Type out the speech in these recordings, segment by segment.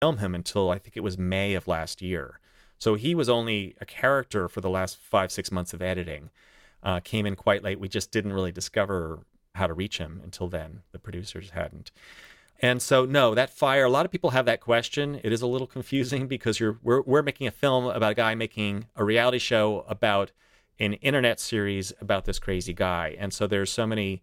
film him until I think it was May of last year. So he was only a character for the last five, six months of editing. Uh, came in quite late. We just didn't really discover how to reach him until then. The producers hadn't. And so, no, that fire. A lot of people have that question. It is a little confusing because you're we're we're making a film about a guy making a reality show about an internet series about this crazy guy, and so there's so many.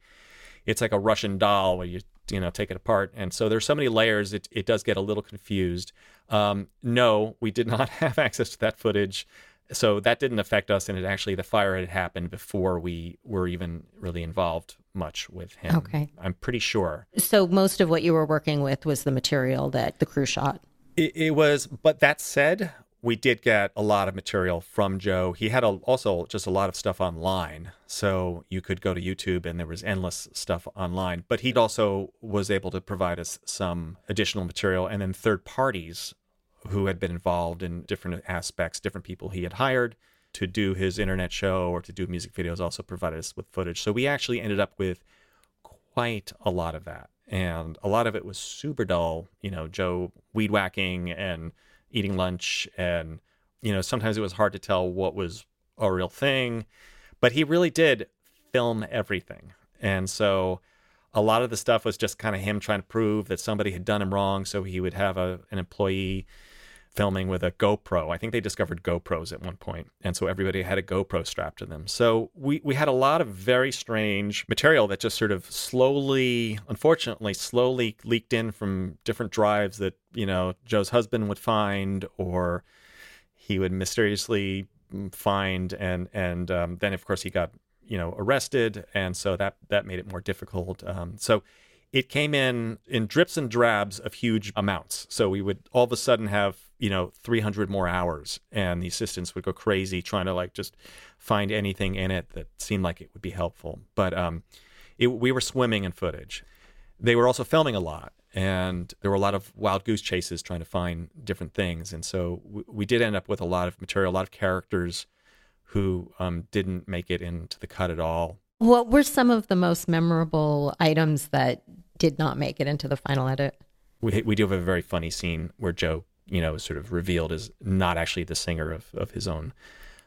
It's like a Russian doll where you you know take it apart, and so there's so many layers. It it does get a little confused. Um, no, we did not have access to that footage so that didn't affect us and it actually the fire had happened before we were even really involved much with him Okay. i'm pretty sure So most of what you were working with was the material that the crew shot. it, it was but that said we did get a lot of material from joe he had a, also just a lot of stuff online so you could go to youtube and there was endless stuff online but he also was able to provide us some additional material and then third parties who had been involved in different aspects, different people he had hired to do his internet show or to do music videos also provided us with footage. So we actually ended up with quite a lot of that. And a lot of it was super dull, you know, Joe weed whacking and eating lunch. And, you know, sometimes it was hard to tell what was a real thing. But he really did film everything. And so a lot of the stuff was just kind of him trying to prove that somebody had done him wrong. So he would have a, an employee filming with a GoPro. I think they discovered GoPros at one point, and so everybody had a GoPro strapped to them. So we we had a lot of very strange material that just sort of slowly, unfortunately, slowly leaked in from different drives that you know Joe's husband would find, or he would mysteriously find, and and um, then of course he got you know arrested, and so that that made it more difficult. Um, so it came in in drips and drabs of huge amounts. So we would all of a sudden have, you know, 300 more hours and the assistants would go crazy trying to like just find anything in it that seemed like it would be helpful. But um, it, we were swimming in footage. They were also filming a lot and there were a lot of wild goose chases trying to find different things. And so we, we did end up with a lot of material, a lot of characters who um, didn't make it into the cut at all. What were some of the most memorable items that did not make it into the final edit? we we do have a very funny scene where Joe, you know, is sort of revealed as not actually the singer of, of his own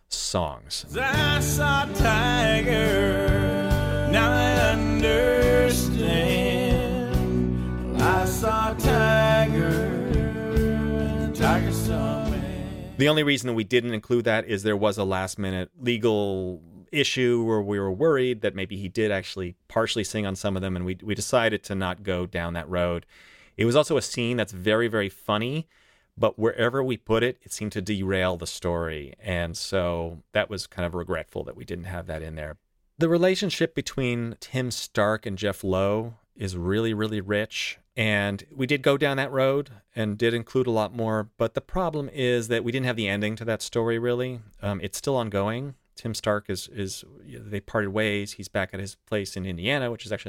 songs. I saw Tiger, now I understand. I saw Tiger, Tiger saw me. The only reason that we didn't include that is there was a last minute legal issue where we were worried that maybe he did actually partially sing on some of them, and we we decided to not go down that road. It was also a scene that's very very funny, but wherever we put it, it seemed to derail the story, and so that was kind of regretful that we didn't have that in there. The relationship between Tim Stark and Jeff Lowe is really really rich. And we did go down that road and did include a lot more. But the problem is that we didn't have the ending to that story, really. Um, it's still ongoing. Tim Stark is, is, they parted ways. He's back at his place in Indiana, which is actually